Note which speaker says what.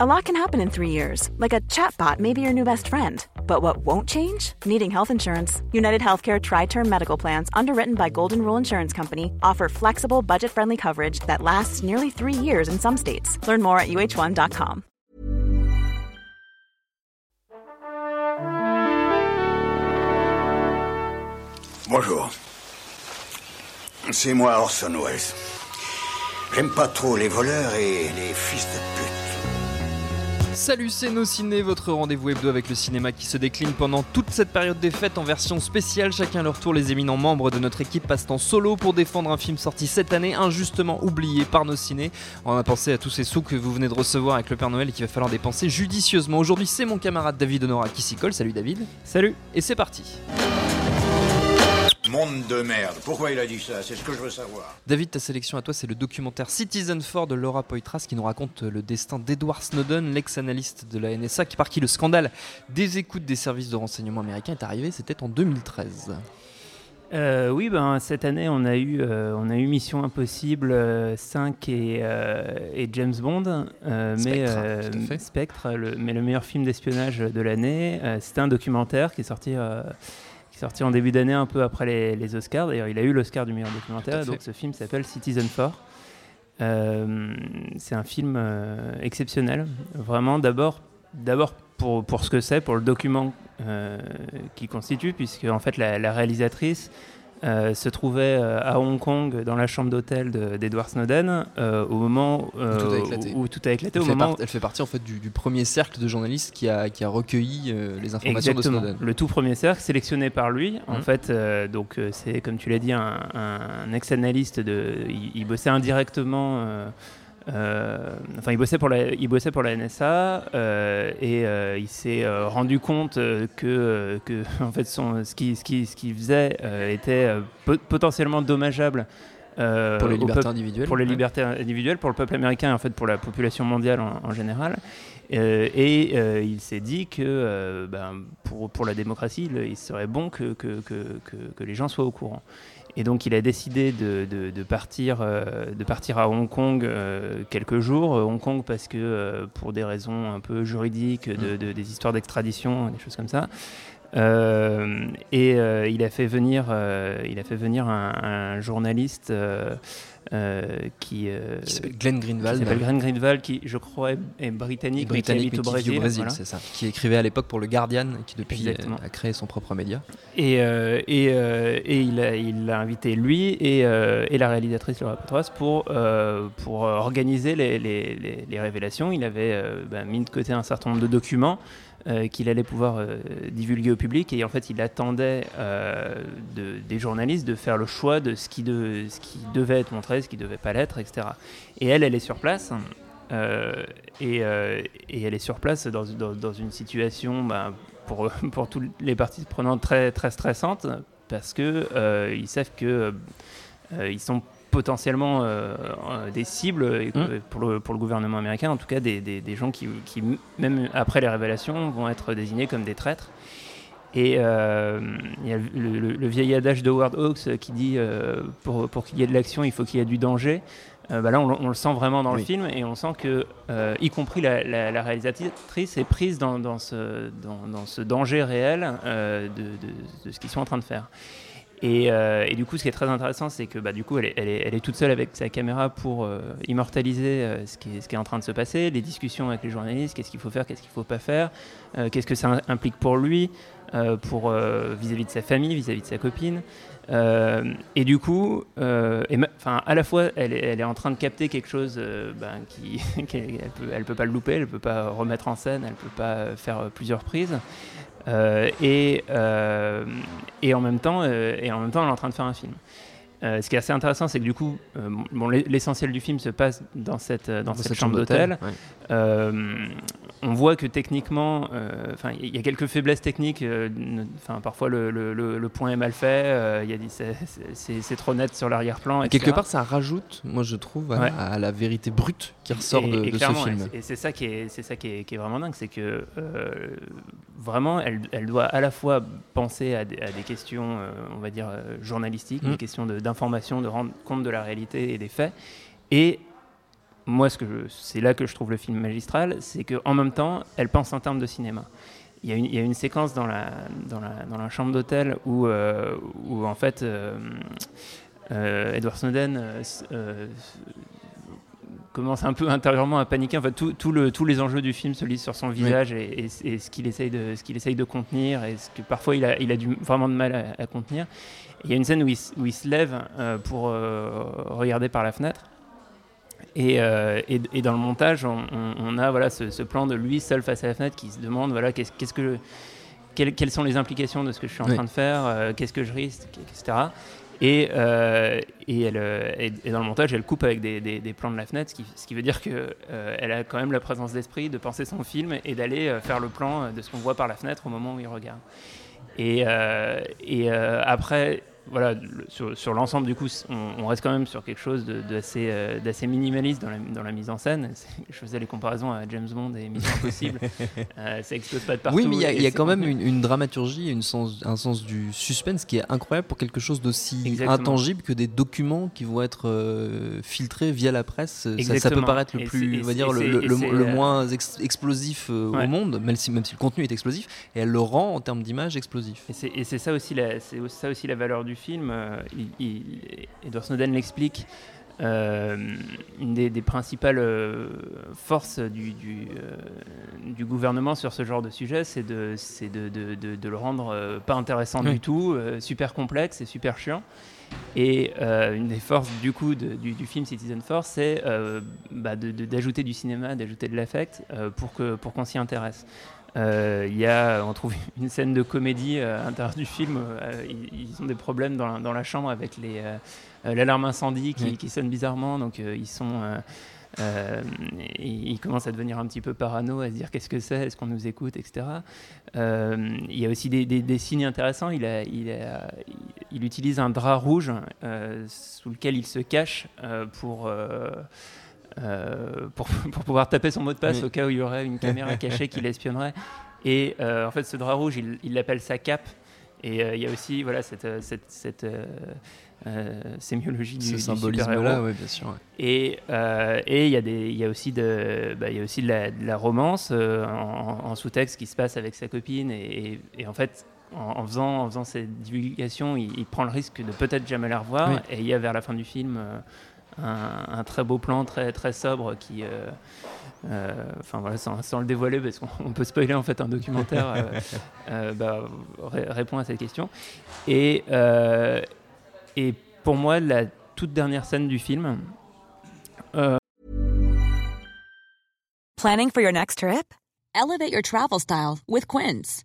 Speaker 1: A lot can happen in three years, like a chatbot may be your new best friend. But what won't change? Needing health insurance. United Healthcare Tri Term Medical Plans, underwritten by Golden Rule Insurance Company, offer flexible, budget friendly coverage that lasts nearly three years in some states. Learn more at uh1.com.
Speaker 2: Bonjour. C'est moi Orson Welles. J'aime pas trop les voleurs et les fils de pute.
Speaker 3: Salut, c'est Nos Ciné, votre rendez-vous hebdo avec le cinéma qui se décline pendant toute cette période des fêtes en version spéciale. Chacun leur tour, les éminents membres de notre équipe passent en solo pour défendre un film sorti cette année, injustement oublié par Nos Ciné. On a pensé à tous ces sous que vous venez de recevoir avec le Père Noël et qu'il va falloir dépenser judicieusement. Aujourd'hui, c'est mon camarade David Honora qui s'y colle. Salut David.
Speaker 4: Salut.
Speaker 3: Et c'est parti.
Speaker 2: Monde de merde. Pourquoi il a dit ça? C'est ce que je veux savoir.
Speaker 3: David, ta sélection à toi, c'est le documentaire Citizen 4 de Laura Poitras qui nous raconte le destin d'Edward Snowden, l'ex-analyste de la NSA, qui par qui le scandale des écoutes des services de renseignement américains est arrivé. C'était en 2013.
Speaker 4: Euh, oui, ben, cette année, on a eu, euh, on a eu Mission Impossible euh, 5 et, euh, et James Bond. euh, mais,
Speaker 3: Spectre,
Speaker 4: euh,
Speaker 3: tout à fait.
Speaker 4: Spectre, le, mais le meilleur film d'espionnage de l'année. Euh, C'était un documentaire qui est sorti, euh, est sorti en début d'année, un peu après les, les Oscars. D'ailleurs, il a eu l'Oscar du meilleur documentaire. Donc, ce film s'appelle Citizen 4. Euh, c'est un film euh, exceptionnel. Vraiment, d'abord, d'abord pour, pour ce que c'est, pour le document euh, qu'il constitue, puisque en fait la, la réalisatrice euh, se trouvait euh, à Hong Kong dans la chambre d'hôtel de- d'Edward Snowden euh, au moment
Speaker 3: tout a éclaté.
Speaker 4: où, où tout a éclaté,
Speaker 3: Elle
Speaker 4: au
Speaker 3: fait,
Speaker 4: moment
Speaker 3: part- elle fait partie en fait du, du premier cercle de journalistes qui a, qui a recueilli les informations
Speaker 4: Exactement.
Speaker 3: de Snowden.
Speaker 4: Le tout premier cercle sélectionné par lui. En
Speaker 3: Mhm.
Speaker 4: fait, donc c'est comme tu l'as dit un, un ex-analyste de. Il, il bossait indirectement. Euh, enfin, il bossait pour la, il bossait pour la NSA euh, et euh, il s'est rendu compte que, que en fait son, ce qu'il ce qui, ce qu'il faisait était po- potentiellement dommageable euh,
Speaker 3: Pour les libertés individuelles.
Speaker 4: pour les
Speaker 3: ouais.
Speaker 4: libertés individuelles, pour le peuple américain et en fait pour la population mondiale en, en général. Euh, et euh, il s'est dit que ben, pour, pour la démocratie, le- il serait bon que, que, que, que les gens soient au courant. Et donc il a décidé de, de, de partir, euh, de partir à Hong Kong euh, quelques jours. Euh, Hong Kong parce que euh, pour des raisons un peu juridiques, de, de- des histoires d'extradition, des choses comme ça. Euh, et euh, il a fait venir, euh, il a fait venir un, un journaliste qui,
Speaker 3: Qui s'appelle Glenn
Speaker 4: qui
Speaker 3: Greenwald.
Speaker 4: s'appelle Glenn Greenwald, qui je crois est, britannique,
Speaker 3: britannique,
Speaker 4: mais qui
Speaker 3: qui
Speaker 4: habite
Speaker 3: vit au Brésil,
Speaker 4: voilà.
Speaker 3: c'est ça. Qui écrivait à l'époque pour le Guardian, et qui depuis a créé son propre média.
Speaker 4: Et, et, et il, a, il invité lui et, la réalisatrice Laura Petras pour, pour organiser les, les, les- les révélations. Il avait bah, mis de côté un certain nombre de documents euh, qu'il allait pouvoir euh, divulguer au public et en fait il attendait euh, de- des journalistes de faire le choix de ce qui, de, ce qui devait être montré, ce qui devait pas l'être, etc. Et elle, elle est sur place. et, elle est sur place dans, dans- une situation bah, pour, pour toutes les parties prenantes très, très stressante parce que euh, ils savent que euh, ils sont potentiellement euh, euh, des cibles et que
Speaker 3: Mm.
Speaker 4: pour, le, pour le gouvernement américain, en tout cas des, des- des gens qui, qui, même après les révélations, vont être désignés comme des traîtres. Et euh, il y a le, le- le vieil adage d'Howard Hawks qui dit euh, pour, pour qu'il y ait de l'action, il faut qu'il y ait du danger. Euh, bah là, on, le- on le sent vraiment dans
Speaker 3: Oui.
Speaker 4: le film et on sent que, euh, y compris la, la- la réalisatrice, est prise dans, dans ce, dans, dans ce danger réel euh, de, de- de ce qu'ils sont en train de faire. Et, euh, et du coup, ce qui est très intéressant, c'est que bah, du coup, elle est, toute seule avec sa caméra pour euh, immortaliser euh, ce, qui est, en train de se passer, les discussions avec les journalistes, qu'est-ce qu'il faut faire, qu'est-ce qu'il ne faut pas faire, qu'est-ce que ça implique pour lui, pour vis-à-vis de sa famille, vis-à-vis de sa copine. Et du coup, à la fois, elle est, en train de capter quelque chose ben, qu'elle elle peut, peut pas le louper, elle peut pas remettre en scène, elle peut pas faire plusieurs prises. Euh, et, euh, et, en même temps, euh, et en même temps, elle est en train de faire un film. Euh, ce qui est assez intéressant, c'est que du coup, euh, bon, l'e- l'essentiel du film se passe dans cette, euh, dans cette, chambre d'hôtel.
Speaker 3: ouais.
Speaker 4: On voit que techniquement, il y a quelques faiblesses techniques. Enfin, parfois le, le- point est mal fait. Il c'est- trop net sur l'arrière-plan.
Speaker 3: Quelque part, ça rajoute, moi je trouve, à,
Speaker 4: Ouais.
Speaker 3: à la vérité brute qui ressort
Speaker 4: Et-
Speaker 3: de,
Speaker 4: et
Speaker 3: de ce film.
Speaker 4: et c'est- ça qui est, c'est ça qui est, qui est vraiment dingue, c'est que vraiment, elle, elle doit à la fois penser à des, à des questions, euh, on va dire euh, journalistiques,
Speaker 3: Mm.
Speaker 4: des questions de- d'information, de, rendre compte de la réalité et des faits, et moi, ce c'est là que je trouve le film magistral, c'est qu'en même temps, elle pense en termes de cinéma. Il y, a une, il y a une séquence dans la, dans la, dans la chambre d'hôtel où, euh, où, en fait, Edward Snowden commence un peu intérieurement à paniquer. En fait, tout, tout le, tous les enjeux du film se lisent sur son visage et, et, ce qu'il essaye, de, essaye contenir et ce que parfois il a, il a du, vraiment de mal à, à contenir. Il y a une scène où il, où il se lève pour regarder par la fenêtre euh, et, et, dans le montage, on, a voilà, ce, plan de lui seul face à la fenêtre qui se demande voilà, qu'est-ce, que, quelles, sont les implications de ce que je suis en train de faire, euh, qu'est-ce que je risque, etc. Et, euh, et, elle, et, dans le montage, elle coupe avec des, plans de la fenêtre, ce qui, veut dire qu'elle elle a quand même la présence d'esprit de penser son film et d'aller faire le plan de ce qu'on voit par la fenêtre au moment où il regarde. Et, et après, voilà, sur, sur l'ensemble, du coup, on, reste quand même sur quelque chose d'assez euh, d'assez minimaliste dans la, dans la, mise en scène. Je faisais les comparaisons à James Bond et Mission Impossible. euh, ça explose pas de partout.
Speaker 3: Oui, mais il y, a quand même une, une, dramaturgie une sens, un sens du suspense qui est incroyable pour quelque chose d'aussi intangible que des documents qui vont être euh, filtrés via la presse. Ça, ça, peut paraître le plus, on va dire, le, le, le, euh, moins explosif au monde, même si, même si le contenu est explosif, et elle le rend en termes d'image explosif.
Speaker 4: Et c'est ça aussi la, c'est ça aussi la valeur du film, euh, Edward Snowden l'explique, euh, une des, principales euh, forces du, du, gouvernement sur ce genre de sujet, c'est de, de, de, de, le rendre pas intéressant du tout, super complexe et super chiant. Et une des forces du coup du, du, film Citizen Force, c'est bah, d'ajouter du cinéma, d'ajouter de l'affect pour qu'on pour qu'on s'y intéresse. Euh, il y a, on trouve une scène de comédie euh, à l'intérieur du film. Euh, ils, ont des problèmes dans, dans la chambre avec l'alarme incendie qui, qui, sonne bizarrement. Donc ils sont commencent à devenir un petit peu parano, à se dire qu'est-ce que c'est, est-ce qu'on nous écoute, etc. il y a aussi des, des, signes intéressants. Il, a, il, a, il, utilise un drap rouge sous lequel il se cache pour euh, pour, pour, pouvoir taper son mot de passe au cas où il y aurait une caméra cachée qui l'espionnerait. Et euh, en fait, ce drap rouge, il l'appelle sa cape. Et euh, il y a aussi voilà, cette, cette, cette sémiologie du,
Speaker 3: symbolisme-là, oui, bien sûr.
Speaker 4: Et et il y, y a aussi de, bah, y a aussi de la, de la romance en, sous-texte qui se passe avec sa copine. Et, et, en fait, en, faisant, en faisant cette divulgation, il, prend le risque de peut-être jamais la revoir. Et il y a vers la fin du film un, très beau plan, très, très sobre qui. Euh, euh, enfin voilà, sans, le dévoiler, parce qu'on peut spoiler en fait un documentaire, euh, bah, répond à cette question. Et, et pour moi, la toute dernière scène du film.
Speaker 5: Planning for your next trip? Elevate your travel style with Quince.